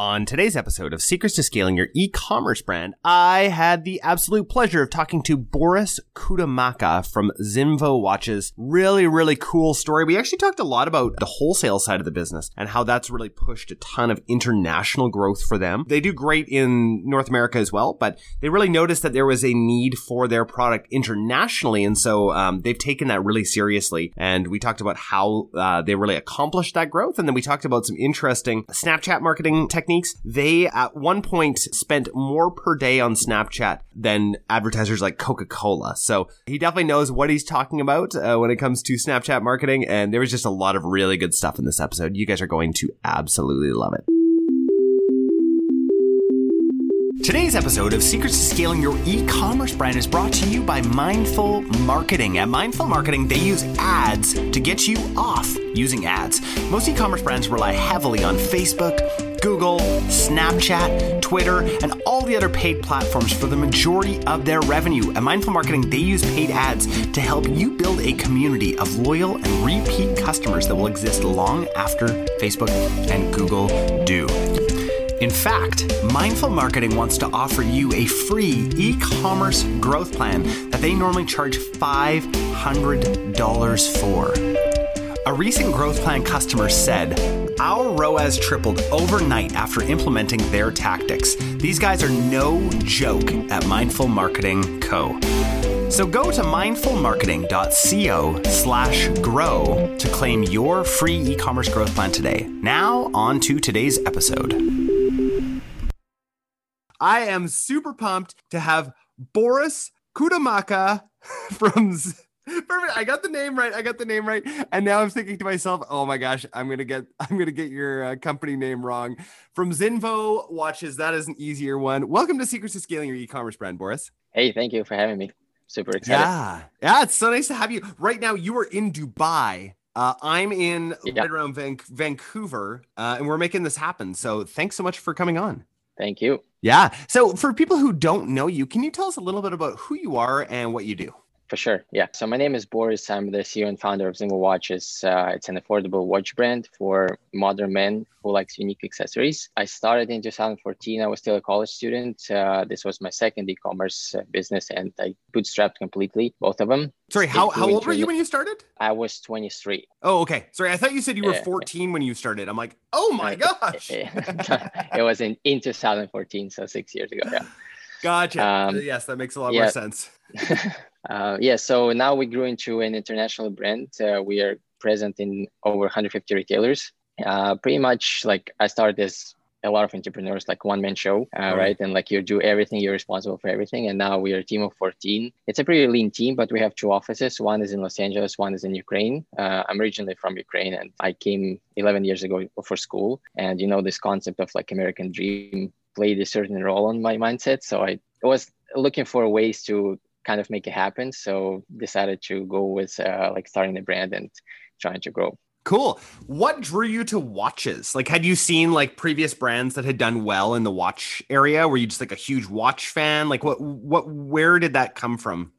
On today's episode of Secrets to Scaling Your E-commerce Brand, I had the absolute pleasure of talking to Boris Kudamaka from Zinvo Watches. Really, really cool story. We actually talked a lot about the wholesale side of the business and how that's really pushed a ton of international growth for them. They do great in North America as well, but they really noticed that there was a need for their product internationally. And so um, they've taken that really seriously. And we talked about how uh, they really accomplished that growth. And then we talked about some interesting Snapchat marketing techniques techniques, they at one point spent more per day on Snapchat than advertisers like Coca Cola. So he definitely knows what he's talking about uh, when it comes to Snapchat marketing. And there was just a lot of really good stuff in this episode. You guys are going to absolutely love it. Today's episode of Secrets to Scaling Your E-commerce Brand is brought to you by Mindful Marketing. At Mindful Marketing, they use ads to get you off using ads. Most e-commerce brands rely heavily on Facebook, Google, Snapchat, Twitter, and all the other paid platforms for the majority of their revenue. At Mindful Marketing, they use paid ads to help you build a community of loyal and repeat customers that will exist long after Facebook and Google do. In fact, Mindful Marketing wants to offer you a free e commerce growth plan that they normally charge $500 for. A recent growth plan customer said, Our ROAS tripled overnight after implementing their tactics. These guys are no joke at Mindful Marketing Co. So go to mindfulmarketing.co slash grow to claim your free e-commerce growth plan today. Now on to today's episode. I am super pumped to have Boris Kudamaka from Perfect. I got the name right. I got the name right. And now I'm thinking to myself, "Oh my gosh, I'm gonna get I'm gonna get your uh, company name wrong." From Zinvo Watches, that is an easier one. Welcome to Secrets to Scaling Your E-commerce Brand, Boris. Hey, thank you for having me. Super excited. Yeah, yeah, it's so nice to have you. Right now, you are in Dubai. Uh, I'm in yeah. right around Van- Vancouver, uh, and we're making this happen. So thanks so much for coming on. Thank you. Yeah. So for people who don't know you, can you tell us a little bit about who you are and what you do? For sure. Yeah. So my name is Boris. I'm the CEO and founder of Zinvo Watches. Uh, it's an affordable watch brand for modern men who likes unique accessories. I started in 2014. I was still a college student. Uh, this was my second e-commerce uh, business, and I bootstrapped completely both of them. Sorry, how, how old were you when you started? I was 23. Oh, okay. Sorry, I thought you said you were 14 when you started. I'm like, oh my gosh. it was in, in 2014, so six years ago. Yeah. Gotcha. Um, yes, that makes a lot yeah. more sense. uh, yeah, so now we grew into an international brand. Uh, we are present in over 150 retailers. Uh, pretty much like I started as a lot of entrepreneurs, like one man show, uh, right? And like you do everything, you're responsible for everything. And now we are a team of 14. It's a pretty lean team, but we have two offices. One is in Los Angeles, one is in Ukraine. Uh, I'm originally from Ukraine and I came 11 years ago for school. And you know, this concept of like American dream played a certain role on my mindset. So I was looking for ways to kind of make it happen. So decided to go with uh, like starting the brand and trying to grow. Cool. What drew you to watches? Like, had you seen like previous brands that had done well in the watch area? Were you just like a huge watch fan? Like, what, what, where did that come from?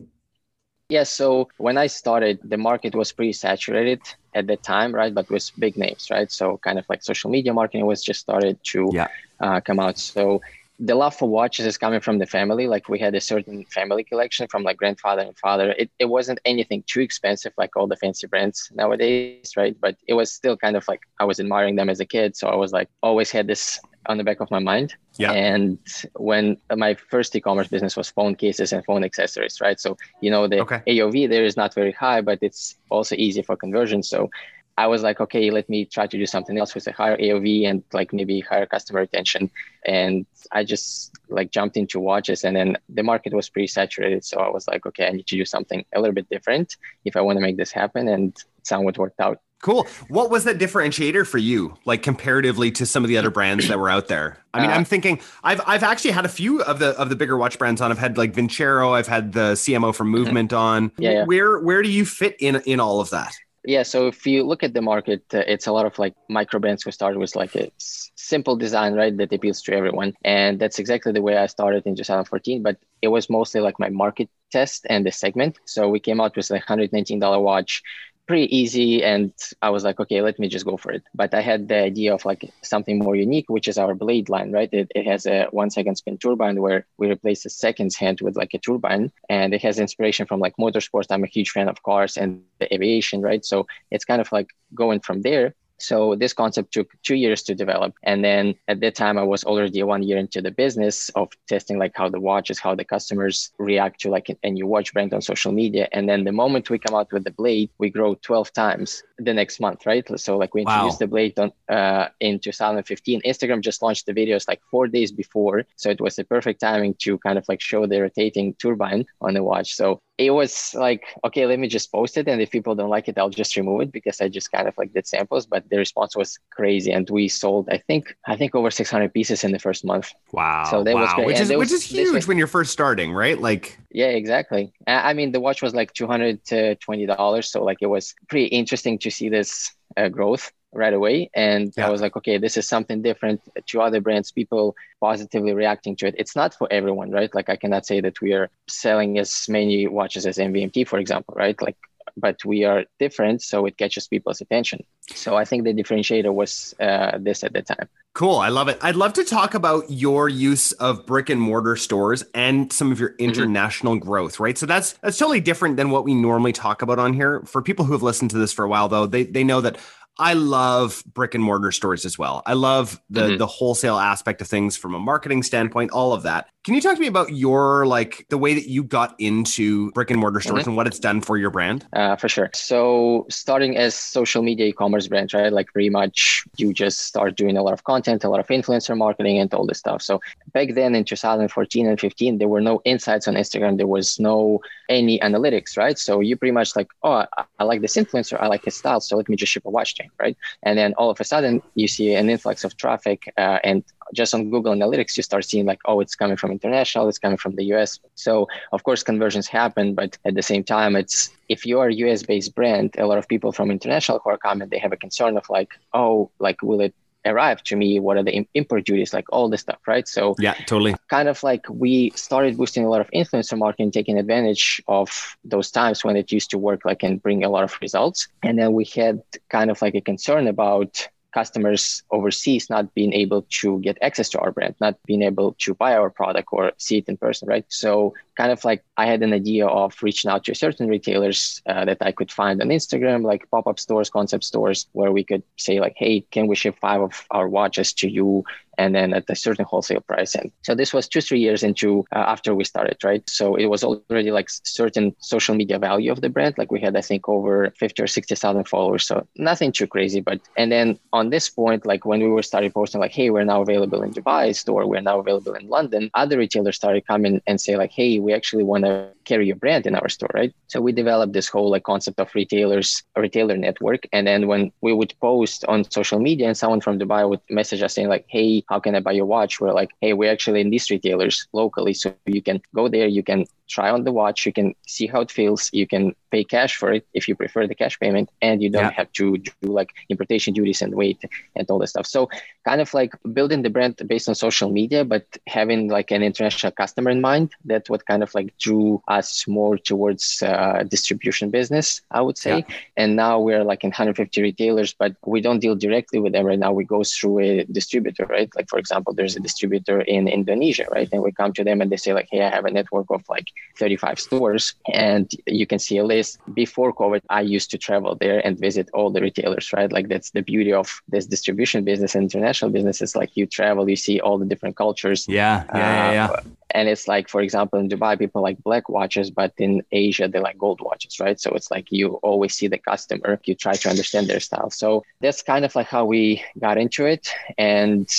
Yeah. So when I started, the market was pretty saturated at that time, right? But with big names, right? So kind of like social media marketing was just started to yeah. uh, come out. So the love for watches is coming from the family. Like we had a certain family collection from like grandfather and father. It, it wasn't anything too expensive like all the fancy brands nowadays, right? But it was still kind of like I was admiring them as a kid. So I was like always had this on the back of my mind. Yeah. And when my first e-commerce business was phone cases and phone accessories, right? So you know the okay. AOV there is not very high, but it's also easy for conversion. So I was like, okay, let me try to do something else with a higher AOV and like maybe higher customer retention. And I just like jumped into watches and then the market was pretty saturated. So I was like, okay, I need to do something a little bit different if I want to make this happen. And it somewhat worked out. Cool. What was that differentiator for you, like comparatively to some of the other brands that were out there? I mean, uh, I'm thinking I've I've actually had a few of the of the bigger watch brands on. I've had like Vincero, I've had the CMO from Movement on. Yeah, yeah. Where where do you fit in in all of that? Yeah, so if you look at the market, uh, it's a lot of like micro brands who started with like a s- simple design, right, that appeals to everyone. And that's exactly the way I started in 2014, but it was mostly like my market test and the segment. So we came out with like $119 watch pretty easy and i was like okay let me just go for it. But i had the idea of like something more unique which is our blade line right? It, it has a one second spin turbine where we replace the seconds hand with like a turbine and it has inspiration from like motorsports. I'm a huge fan of cars and the aviation right? So it's kind of like going from there so this concept took two years to develop. And then at that time, I was already one year into the business of testing like how the watches, how the customers react to like a new watch brand on social media. And then the moment we come out with the blade, we grow 12 times the next month, right? So like we introduced wow. the blade on, uh, in 2015. Instagram just launched the videos like four days before. So it was the perfect timing to kind of like show the rotating turbine on the watch. So it was like, okay, let me just post it. And if people don't like it, I'll just remove it because I just kind of like did samples. But the response was crazy. And we sold, I think, I think over 600 pieces in the first month. Wow. So that wow. was great. Which is, which is huge when you're first starting, right? Like, yeah, exactly. I mean, the watch was like $220. So like it was pretty interesting to see this uh, growth right away and yeah. i was like okay this is something different to other brands people positively reacting to it it's not for everyone right like i cannot say that we are selling as many watches as mvmt for example right like but we are different so it catches people's attention so i think the differentiator was uh, this at the time Cool. I love it. I'd love to talk about your use of brick and mortar stores and some of your mm-hmm. international mm-hmm. growth, right? So that's that's totally different than what we normally talk about on here. For people who have listened to this for a while though, they they know that I love brick and mortar stores as well. I love the mm-hmm. the wholesale aspect of things from a marketing standpoint, all of that. Can you talk to me about your like the way that you got into brick and mortar stores mm-hmm. and what it's done for your brand? Uh, for sure. So starting as social media e-commerce brand, right? Like pretty much you just start doing a lot of content, a lot of influencer marketing and all this stuff. So back then in 2014 and 15, there were no insights on Instagram. There was no any analytics, right? So you pretty much like, oh, I, I like this influencer. I like his style. So let me just ship a watch chain, right? And then all of a sudden you see an influx of traffic uh, and just on Google Analytics, you start seeing like, oh, it's coming from international, it's coming from the US. So of course conversions happen, but at the same time, it's if you are a US based brand, a lot of people from international who are coming, they have a concern of like, oh, like will it arrive to me? What are the import duties? Like all this stuff, right? So yeah, totally. Kind of like we started boosting a lot of influencer marketing, taking advantage of those times when it used to work like and bring a lot of results. And then we had kind of like a concern about customers overseas not being able to get access to our brand, not being able to buy our product or see it in person, right? So kind of like I had an idea of reaching out to certain retailers uh, that I could find on Instagram, like pop-up stores, concept stores, where we could say like, hey, can we ship five of our watches to you and then at a certain wholesale price. And so this was two, three years into uh, after we started, right? So it was already like certain social media value of the brand. Like we had, I think, over 50 or 60,000 followers. So nothing too crazy. But, and then on this point, like when we were started posting, like, hey, we're now available in Dubai store, we're now available in London, other retailers started coming and say, like, hey, we actually want to carry your brand in our store, right? So we developed this whole like concept of retailers, retailer network. And then when we would post on social media and someone from Dubai would message us saying, like, hey, how can I buy your watch? We're like, hey, we're actually in these retailers locally. So you can go there, you can try on the watch, you can see how it feels, you can pay cash for it if you prefer the cash payment, and you don't yeah. have to do like importation duties and wait and all that stuff. So kind of like building the brand based on social media, but having like an international customer in mind. That's what kind of like drew us more towards uh, distribution business, I would say. Yeah. And now we're like in 150 retailers, but we don't deal directly with them right now. We go through a distributor, right? Like for example, there's a distributor in Indonesia, right? And we come to them and they say like, hey, I have a network of like 35 stores, and you can see a list. Before COVID, I used to travel there and visit all the retailers, right? Like that's the beauty of this distribution business and international business. Is like you travel, you see all the different cultures. Yeah, yeah, uh, yeah, yeah. And it's like, for example, in Dubai, people like black watches, but in Asia, they like gold watches, right? So it's like you always see the customer, you try to understand their style. So that's kind of like how we got into it. And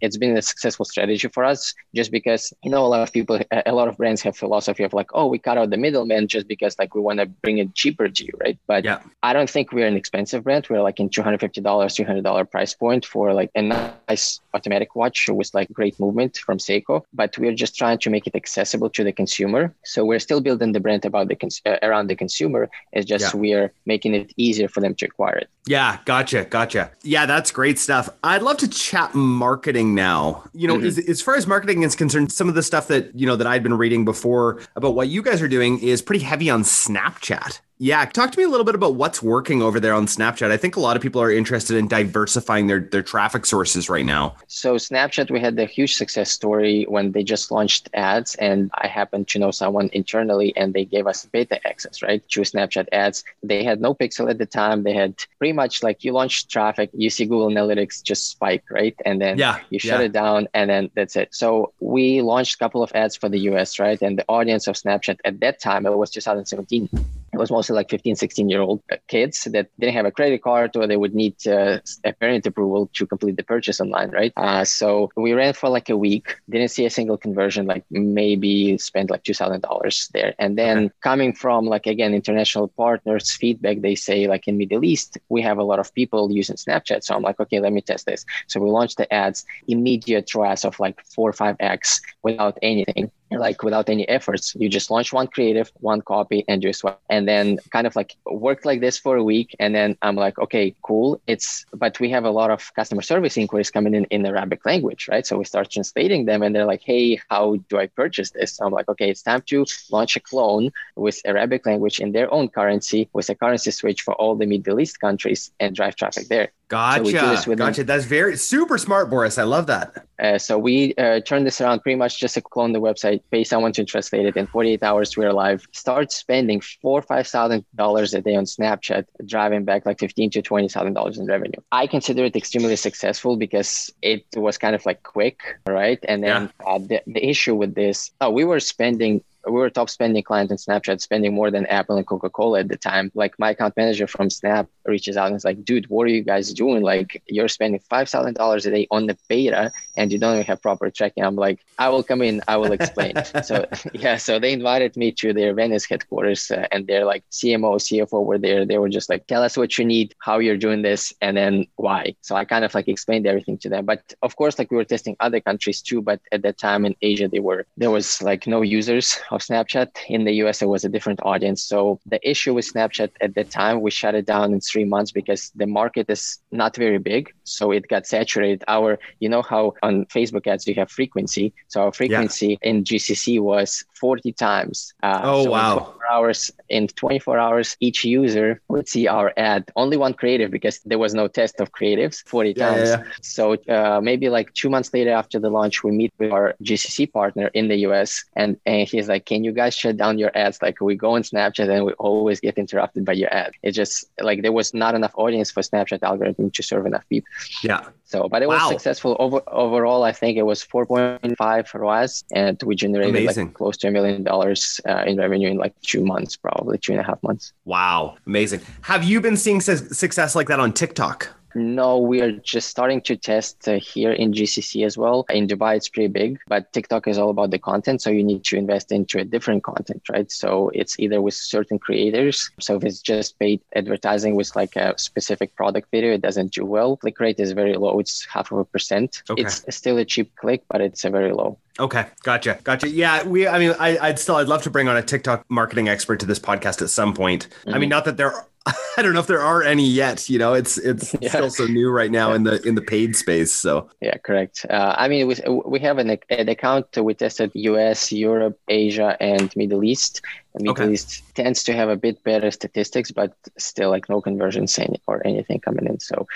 it's been a successful strategy for us just because you know a lot of people a lot of brands have philosophy of like oh we cut out the middleman just because like we want to bring it cheaper to you right? But yeah. i don't think we're an expensive brand. We're like in $250 $300 price point for like a nice automatic watch with like great movement from seiko. But we're just trying to make it accessible to the consumer. So we're still building the brand about the cons- uh, around the consumer. It's just yeah. we're making it easier for them to acquire it. Yeah gotcha gotcha. Yeah that's great stuff. I'd love to chat marketing now. You know, mm-hmm. as, as, far as marketing is concerned, some of the stuff that, you know, that I'd been reading before about what you guys are doing is pretty heavy on Snapchat. Yeah, talk to me a little bit about what's working over there on Snapchat. I think a lot of people are interested in diversifying their their traffic sources right now. So Snapchat, we had a huge success story when they just launched ads, and I happened to know someone internally, and they gave us beta access, right, to Snapchat ads. They had no pixel at the time. They had pretty much like you launch traffic, you see Google Analytics just spike, right, and then yeah, you shut yeah. it down, and then that's it. So we launched a couple of ads for the US, right, and the audience of Snapchat at that time it was 2017 it was mostly like 15 16 year old kids that didn't have a credit card or they would need uh, a parent approval to complete the purchase online right? Uh, so we ran for like a week. Didn't see a single conversion like maybe spent like $2000 there. And then okay. coming from like again international partners feedback they say like in middle east we have a lot of people using snapchat. So i'm like okay let me test this. So we launched the ads immediate ROAS of like four or five x without anything like without any efforts. You just launch one creative one copy and just and then kind of like worked like this for a week and then i'm like okay cool. It's but we have a lot of customer service inquiries coming in in arabic language right? So we start translating them and they're like hey how do i purchase this? So i'm like okay it's time to launch a clone with arabic language in their own currency with a currency switch for all the middle east countries and drive traffic there Gotcha. So gotcha. That's very super smart, Boris. I love that. Uh, so we uh, turned this around pretty much just to clone the website, pay someone to translate it. In 48 hours, we're live. Start spending four or five thousand dollars a day on Snapchat, driving back like fifteen to twenty thousand dollars in revenue. I consider it extremely successful because it was kind of like quick, right? And then yeah. uh, the, the issue with this, oh, we were spending we were top spending client in Snapchat, spending more than Apple and Coca Cola at the time. Like my account manager from Snap reaches out and is like, dude, what are you guys doing? Like you're spending five thousand dollars a day on the beta and you don't even have proper tracking. I'm like, I will come in, I will explain. so yeah, so they invited me to their Venice headquarters uh, and their like CMO, CFO were there. They were just like, tell us what you need, how you're doing this, and then why. So I kind of like explained everything to them. But of course, like we were testing other countries too. But at that time in Asia, they were there was like no users of Snapchat. In the US, it was a different audience. So the issue with Snapchat at the time, we shut it down in three months because the market is not very big. So it got saturated. Our, you know how on Facebook ads you have frequency. So our frequency yeah. in GCC was 40 times. Uh, oh, so wow. In 24 hours, in 24 hours, each user would see our ad, only one creative because there was no test of creatives 40 yeah, times. Yeah, so uh, maybe like two months later after the launch, we meet with our GCC partner in the US and, and he's like, can you guys shut down your ads? Like we go on Snapchat and we always get interrupted by your ad. It just like there was not enough audience for Snapchat algorithm to serve enough people. Yeah. So, but it wow. was successful over, overall. I think it was 4.5 ROAS, and we generated Amazing. like close to a million dollars uh, in revenue in like two months, probably two and a half months. Wow, amazing! Have you been seeing su- success like that on TikTok? No, we are just starting to test uh, here in GCC as well. In Dubai, it's pretty big, but TikTok is all about the content. So you need to invest into a different content, right? So it's either with certain creators. So if it's just paid advertising with like a specific product video, it doesn't do well. Click rate is very low. It's half of a percent. Okay. It's still a cheap click, but it's a very low. Okay, gotcha, gotcha. Yeah, we. I mean, I, would still, I'd love to bring on a TikTok marketing expert to this podcast at some point. Mm-hmm. I mean, mm-hmm. not that there I don't know if there are any yet. You know, it's it's yeah. still so new right now in the in the paid space. So yeah, correct. Uh, I mean, we we have an, an account. We tested U.S., Europe, Asia, and Middle East. Middle okay. East tends to have a bit better statistics, but still like no conversions or anything coming in. So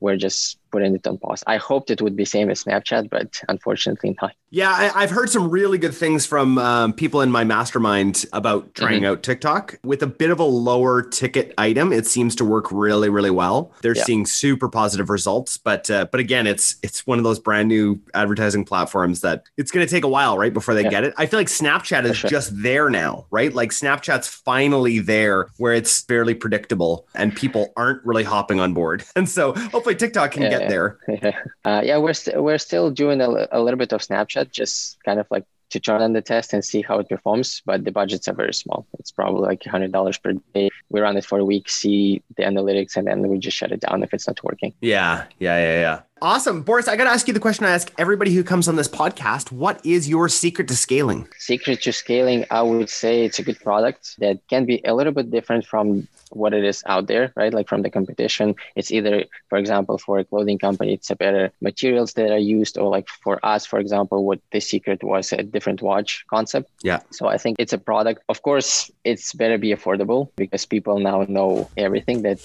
we're just putting it on pause. I hoped it would be same as Snapchat, but unfortunately not. Yeah, I, have heard some really good things from um, people in my mastermind about trying mm-hmm. out TikTok with a bit of a lower ticket item. It seems to work really, really well. They're yeah. seeing super positive results, but uh, but again, it's it's one of those brand new advertising platforms that it's going to take a while, right, before they yeah. get it. I feel like Snapchat is sure. just there now, right? Like Snapchat's finally there where it's fairly predictable and people aren't really hopping on board, and so hopefully TikTok can yeah, get there. Yeah, uh, yeah, we're st- we're still doing a, a little bit of Snapchat, just kind of like to try on the test and see how it performs, but the budgets are very small. It's probably like $100 per day. We run it for a week, see the analytics, and then we just shut it down if it's not working. Yeah, yeah, yeah, yeah. Awesome. Boris, I got to ask you the question I ask everybody who comes on this podcast. What is your secret to scaling? Secret to scaling, I would say it's a good product that can be a little bit different from what it is out there, right? Like from the competition, it's either, for example, for a clothing company, it's a better materials that are used, or like for us, for example, what the secret was a different watch concept. Yeah. So I think it's a product. Of course, it's better be affordable because people now know everything that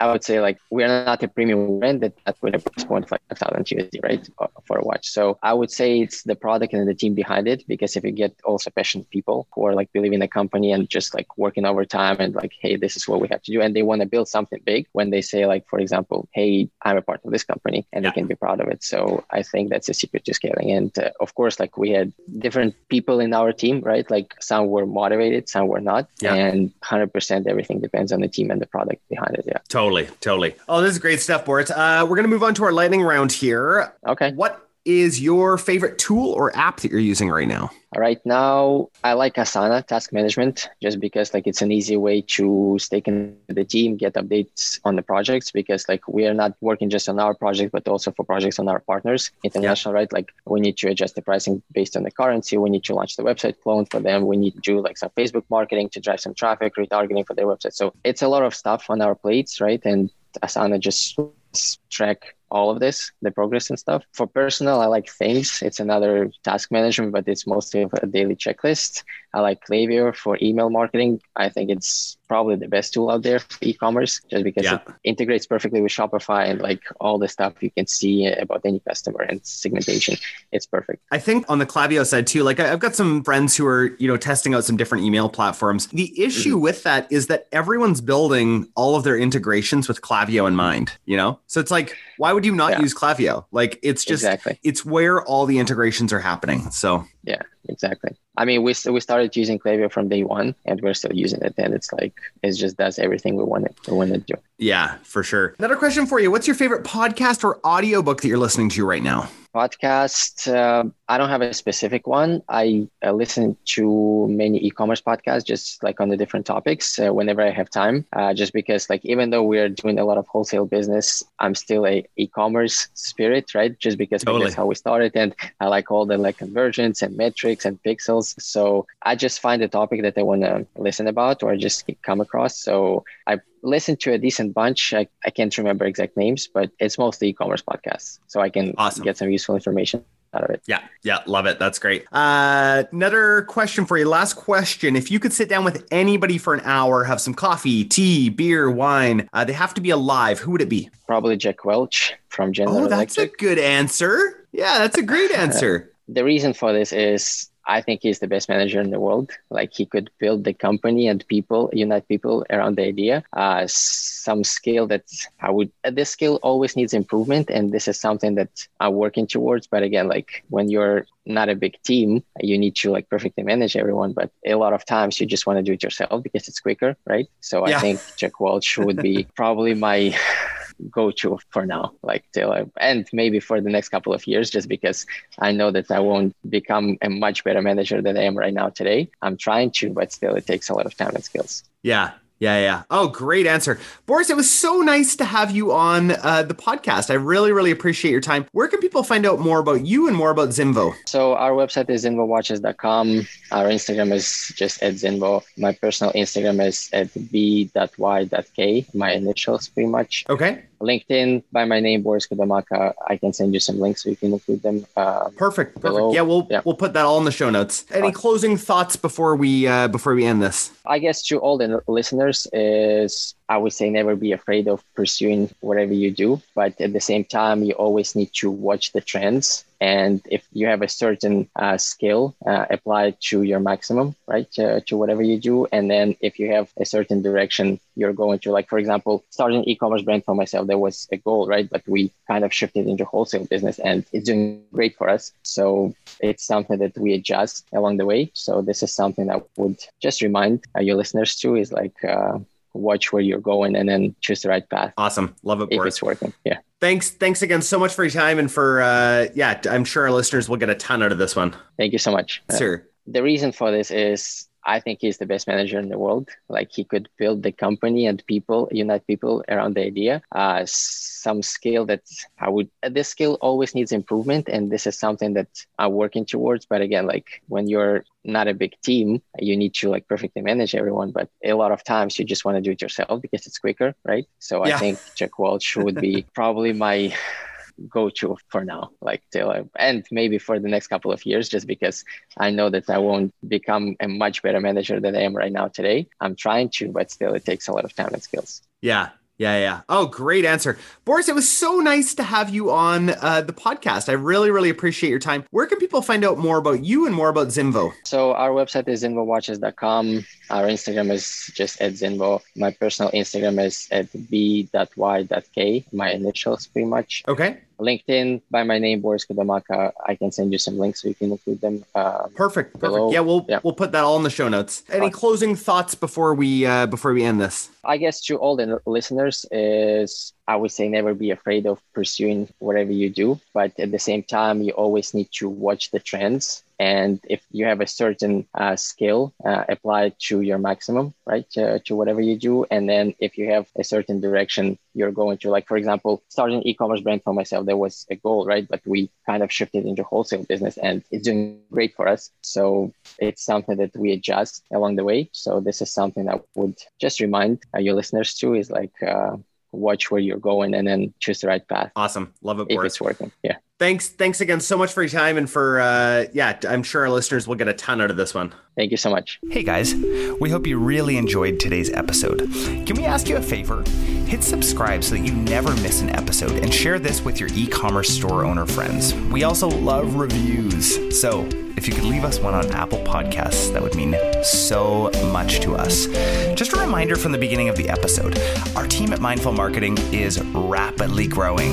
I would say like we're not a premium brand that at with a price point like a thousand USD, right, for a watch. So I would say it's the product and the team behind it because if you get also passionate people who are like believing the company and just like working overtime and like, hey, this is what we have to do, and they want to build something big. When they say like, for example, hey, I'm a part of this company, and yeah. they can be proud of it. So I think that's a secret to scaling. And uh, of course, like we had different people in our team, right? Like some were motivated, some were not, yeah. and 100% everything depends on the team and the product behind it. Yeah. Totally. Totally. Oh, this is great stuff, Boris. Uh, we're going to move on to our lightning round here. Okay. What is your favorite tool or app that you're using right now? Right now, I like Asana task management just because like it's an easy way to stay in the team, get updates on the projects because like we are not working just on our project, but also for projects on our partners international, yeah. right? Like we need to adjust the pricing based on the currency. We need to launch the website clone for them. We need to do like some Facebook marketing to drive some traffic, retargeting for their website. So it's a lot of stuff on our plates, right? And Asana just track all of this, the progress and stuff. For personal, I like Things. It's another task management, but it's mostly a daily checklist. I like Klaviyo for email marketing. I think it's probably the best tool out there for e-commerce just because yeah. it integrates perfectly with Shopify and like all the stuff you can see about any customer and segmentation. It's perfect. I think on the Klaviyo side too, like I've got some friends who are, you know, testing out some different email platforms. The issue mm-hmm. with that is that everyone's building all of their integrations with Klaviyo in mind, you know? So it's like, why would you not yeah. use Klaviyo? Like it's just, exactly. it's where all the integrations are happening. So yeah, exactly. I mean, we we started using Klaviyo from day one, and we're still using it, and it's like it just does everything we want it we want to do. Yeah, for sure. Another question for you: What's your favorite podcast or audiobook that you're listening to right now? podcast uh, i don't have a specific one i uh, listen to many e-commerce podcasts just like on the different topics uh, whenever i have time uh, just because like even though we're doing a lot of wholesale business i'm still a e-commerce spirit right just because totally. that's how we started and i like all the like conversions and metrics and pixels so i just find a topic that i want to listen about or just come across so i listened to a decent bunch. I, I can't remember exact names, but it's mostly e-commerce podcasts. So I can awesome. get some useful information out of it. Yeah, yeah, love it. That's great. Uh, another question for you. Last question. If you could sit down with anybody for an hour, have some coffee, tea, beer, wine, uh, they have to be alive. Who would it be? Probably Jack Welch from General Oh, that's Electric. a good answer. Yeah, that's a great answer. the reason for this is I think he's the best manager in the world. Like he could build the company and people, unite people around the idea. Uh, some skill that I would, this skill always needs improvement. And this is something that I'm working towards. But again, like when you're not a big team, you need to like perfectly manage everyone. But a lot of times you just want to do it yourself because it's quicker, right? So yeah. I think Jack Welch would be probably my go to for now, like till I, and maybe for the next couple of years, just because I know that I won't become a much better manager than I am right now today. I'm trying to, but still, it takes a lot of time and skills. Yeah, yeah, yeah. Oh, great answer. Boris, it was so nice to have you on uh, the podcast. I really, really appreciate your time. Where can people find out more about you and more about Zinvo? So, our website is zinvowatches.com. Our Instagram is just at Zinvo. My personal Instagram is at b.y.k, my initials pretty much. Okay. LinkedIn by my name, Boris Kudamaka. I can send you some links so you can include them. Um, perfect, perfect. Yeah, we'll yeah. we'll put that all in the show notes. Any awesome. closing thoughts before we uh, before we end this? I guess to all the listeners is I would say never be afraid of pursuing whatever you do, but at the same time, you always need to watch the trends. And if you have a certain uh, skill, uh, apply it to your maximum, right? To, whatever you do. And then if you have a certain direction you're going to, like, for example, starting an e-commerce brand for myself, there was a goal, right? But we kind of shifted into wholesale business and it's doing great for us. So it's something that we adjust along the way. So this is something I would just remind uh, your listeners to is like, uh, watch where you're going and then choose the right path. Awesome. Love it. If it's working. Yeah. Thanks. Thanks again so much for your time and for, uh, yeah, I'm sure our listeners will get a ton out of this one. Thank you so much. Sure. Uh, the reason for this is I think he's the best manager in the world. Like he could build the company and people, unite people around the idea. Uh, some skill that I would, this skill always needs improvement. And this is something that I'm working towards. But again, like when you're not a big team, you need to like perfectly manage everyone. But a lot of times you just want to do it yourself because it's quicker, right? So yeah. I think Jack Welch would be probably my go to for now, like till I, and maybe for the next couple of years, just because I know that I won't become a much better manager than I am right now today. I'm trying to, but still, it takes a lot of time and skills. Yeah, yeah, yeah. Oh, great answer. Boris, it was so nice to have you on uh, the podcast. I really, really appreciate your time. Where can people find out more about you and more about Zinvo? So, our website is zinvowatches.com. Our Instagram is just at Zinvo. My personal Instagram is at b.y.k, my initials pretty much. Okay. LinkedIn by my name, Boris Kudamaka. I can send you some links so you can include them. Um, perfect, perfect. Below. Yeah, we'll yeah. we'll put that all in the show notes. Any awesome. closing thoughts before we uh, before we end this? I guess to all the listeners is I would say never be afraid of pursuing whatever you do, but at the same time, you always need to watch the trends and if you have a certain uh, skill uh, apply it to your maximum right to, to whatever you do. And then if you have a certain direction you're going to like for example start an e-commerce brand for myself there was a goal right? But we kind of shifted into wholesale business and it's doing great for us. So it's something that we adjust along the way. So this is something i would just remind uh, your listeners too is like uh, watch where you're going and then choose the right path. Awesome. Love it if it's working. Yeah thanks thanks again so much for your time and for uh yeah i'm sure our listeners will get a ton out of this one. Thank you so much. Hey guys. We hope you really enjoyed today's episode. Can we ask you a favor? Hit subscribe so that you never miss an episode and share this with your e-commerce store owner friends. We also love reviews. So if you could leave us one on Apple Podcasts, that would mean so much to us. Just a reminder from the beginning of the episode our team at Mindful Marketing is rapidly growing,